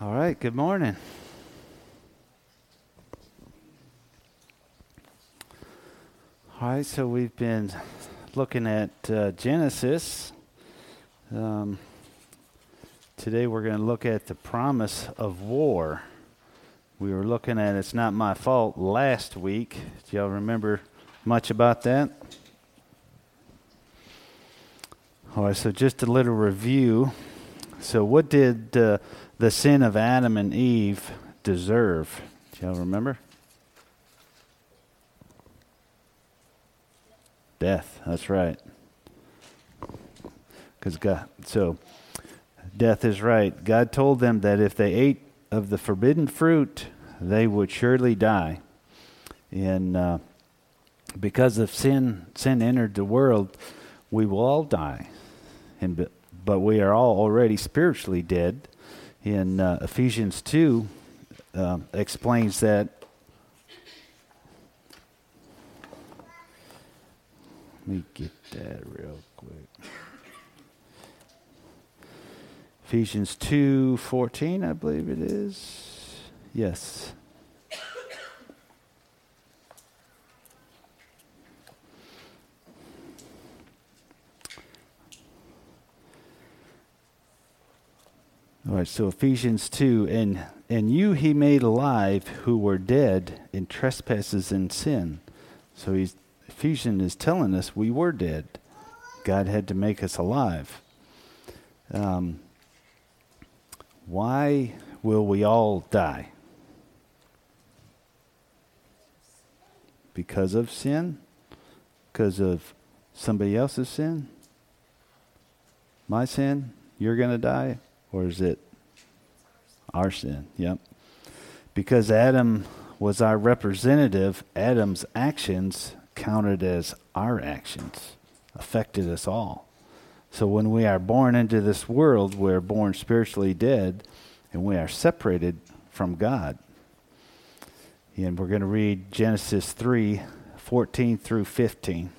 All right, good morning. All right, so we've been looking at uh, Genesis. Um, today we're going to look at the promise of war. We were looking at It's Not My Fault last week. Do y'all remember much about that? All right, so just a little review. So, what did uh, the sin of Adam and Eve deserve? Do y'all remember? Death. That's right. Because God, so death is right. God told them that if they ate of the forbidden fruit, they would surely die. And uh, because of sin, sin entered the world, we will all die. And but we are all already spiritually dead. In uh, Ephesians two, uh, explains that Let me get that real quick. Ephesians 2:14, I believe it is. Yes. All right, so Ephesians 2 and and you he made alive who were dead in trespasses and sin. So he's Ephesians is telling us we were dead. God had to make us alive. Um, why will we all die? Because of sin? Because of somebody else's sin? My sin? You're going to die? Or is it our sin? Yep. Because Adam was our representative, Adam's actions counted as our actions, affected us all. So when we are born into this world, we're born spiritually dead and we are separated from God. And we're going to read Genesis 3 14 through 15.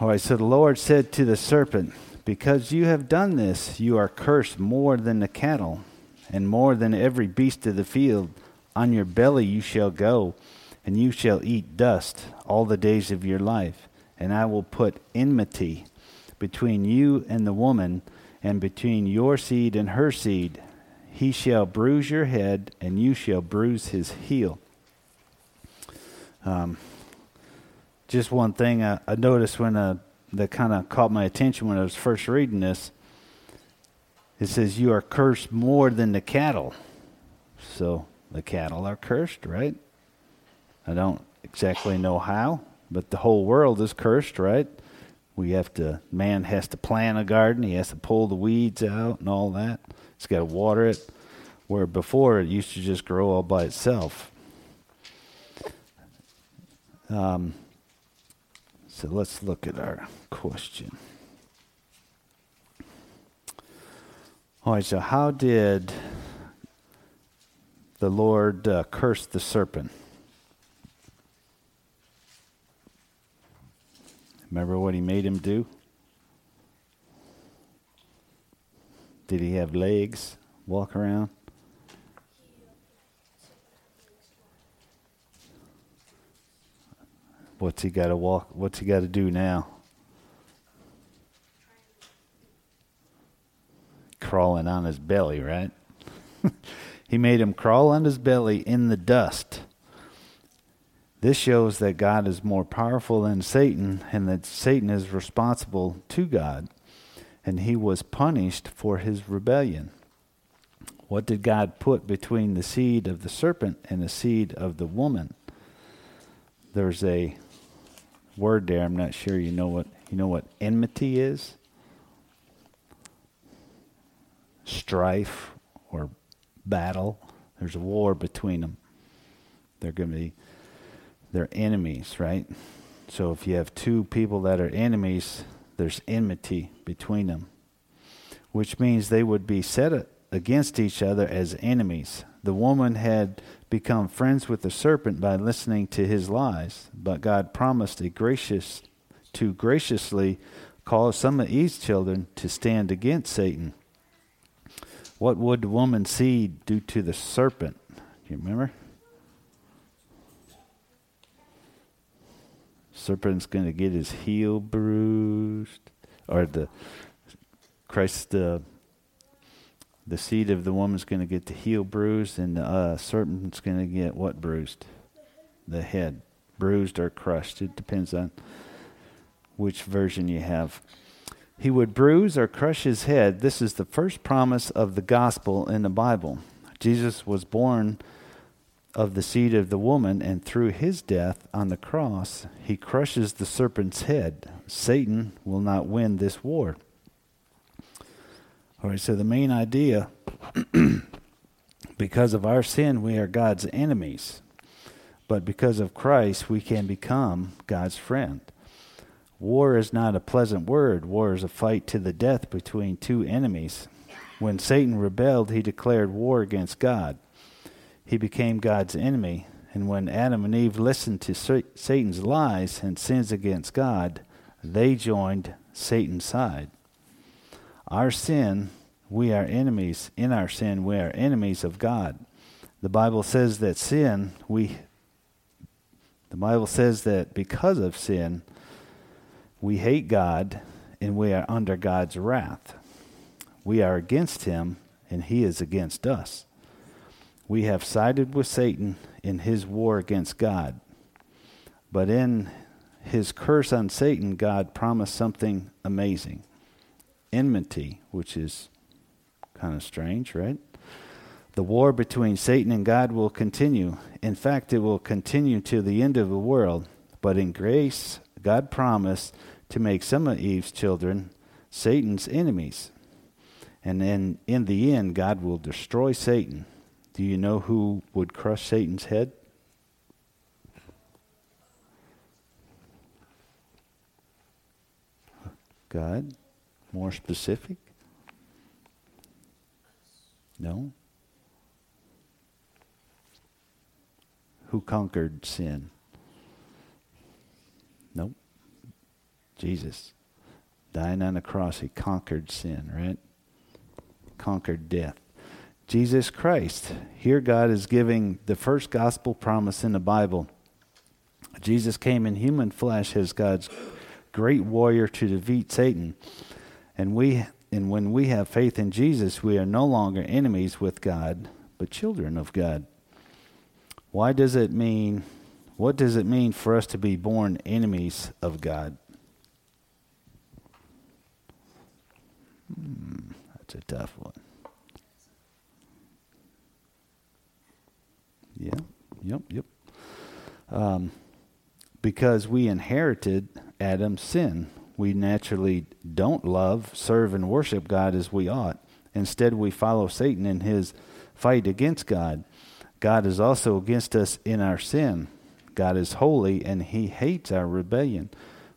All right, so the Lord said to the serpent, Because you have done this, you are cursed more than the cattle, and more than every beast of the field. On your belly you shall go, and you shall eat dust all the days of your life. And I will put enmity between you and the woman, and between your seed and her seed. He shall bruise your head, and you shall bruise his heel. Um, just one thing I, I noticed when uh, that kind of caught my attention when I was first reading this. It says, You are cursed more than the cattle. So the cattle are cursed, right? I don't exactly know how, but the whole world is cursed, right? We have to, man has to plant a garden, he has to pull the weeds out and all that. He's got to water it, where before it used to just grow all by itself. Um, so let's look at our question. All right, so how did the Lord uh, curse the serpent? Remember what he made him do? Did he have legs, walk around? What's he got to walk? What's he got to do now? Crawling on his belly, right? he made him crawl on his belly in the dust. This shows that God is more powerful than Satan and that Satan is responsible to God, and he was punished for his rebellion. What did God put between the seed of the serpent and the seed of the woman? There's a word there. I'm not sure you know what you know what enmity is. Strife or battle. There's a war between them. They're going to be they're enemies, right? So if you have two people that are enemies, there's enmity between them, which means they would be set against each other as enemies. The woman had become friends with the serpent by listening to his lies, but God promised a gracious to graciously cause some of Eve's children to stand against Satan. What would the woman's seed do to the serpent? Do you remember? Serpent's going to get his heel bruised, or the Christ the the seed of the woman's going to get the heel bruised, and the uh, serpent's going to get what bruised? The head bruised or crushed. It depends on which version you have. He would bruise or crush his head. This is the first promise of the gospel in the Bible. Jesus was born of the seed of the woman, and through his death on the cross, he crushes the serpent's head. Satan will not win this war. All right, so the main idea because of our sin, we are God's enemies. But because of Christ, we can become God's friend. War is not a pleasant word. War is a fight to the death between two enemies. When Satan rebelled, he declared war against God. He became God's enemy. And when Adam and Eve listened to Satan's lies and sins against God, they joined Satan's side. Our sin, we are enemies. In our sin, we are enemies of God. The Bible says that sin, we the Bible says that because of sin, we hate God and we are under God's wrath. We are against him and he is against us. We have sided with Satan in his war against God. But in his curse on Satan, God promised something amazing enmity, which is kind of strange, right? The war between Satan and God will continue. In fact, it will continue to the end of the world. But in grace, God promised to make some of Eve's children Satan's enemies. And then in the end, God will destroy Satan. Do you know who would crush Satan's head? God? More specific? No? Who conquered sin? Nope. Jesus. Dying on the cross, he conquered sin, right? Conquered death. Jesus Christ. Here, God is giving the first gospel promise in the Bible. Jesus came in human flesh as God's great warrior to defeat Satan. And we and when we have faith in Jesus, we are no longer enemies with God, but children of God. Why does it mean what does it mean for us to be born enemies of God? Hmm, that's a tough one. Yeah, yep, yep. Um, because we inherited Adam's sin. We naturally don't love, serve, and worship God as we ought. Instead, we follow Satan in his fight against God. God is also against us in our sin. God is holy, and he hates our rebellion.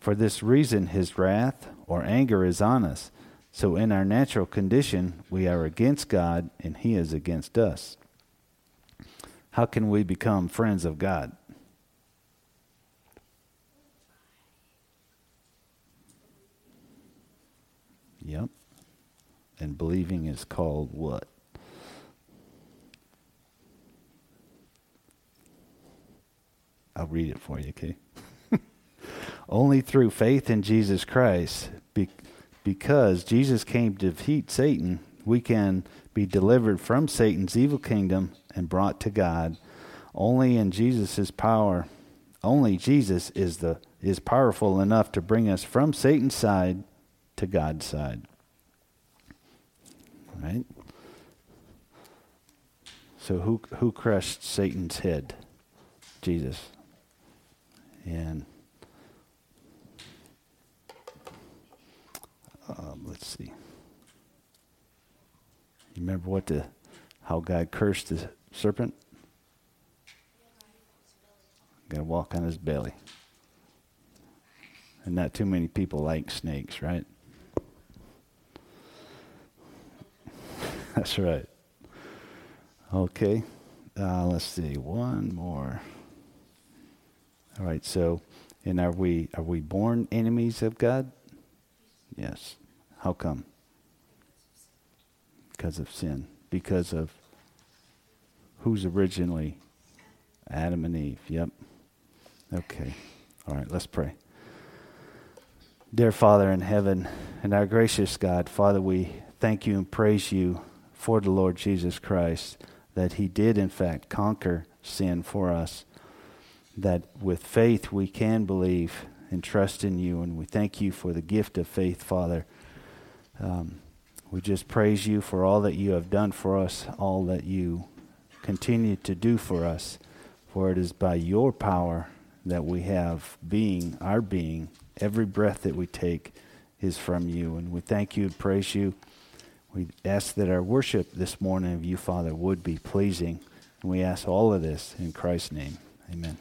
For this reason, his wrath or anger is on us. So, in our natural condition, we are against God, and he is against us. How can we become friends of God? Yep. And believing is called what? I'll read it for you, okay? Only through faith in Jesus Christ, be- because Jesus came to defeat Satan, we can be delivered from Satan's evil kingdom and brought to God. Only in Jesus' power, only Jesus is the is powerful enough to bring us from Satan's side to God's side. Right? So who who crushed Satan's head? Jesus. And um, let's see. You remember what the how God cursed the serpent? Got to walk on his belly. And not too many people like snakes, right? That's right. Okay. Uh, let's see. One more. All right. So, and are we are we born enemies of God? Yes. How come? Because of sin. Because of who's originally Adam and Eve. Yep. Okay. All right. Let's pray. Dear Father in heaven and our gracious God, Father, we thank you and praise you for the Lord Jesus Christ, that he did in fact conquer sin for us, that with faith we can believe and trust in you, and we thank you for the gift of faith, Father. Um, we just praise you for all that you have done for us, all that you continue to do for us, for it is by your power that we have being, our being, every breath that we take is from you. And we thank you and praise you. We ask that our worship this morning of you, Father, would be pleasing. And we ask all of this in Christ's name. Amen.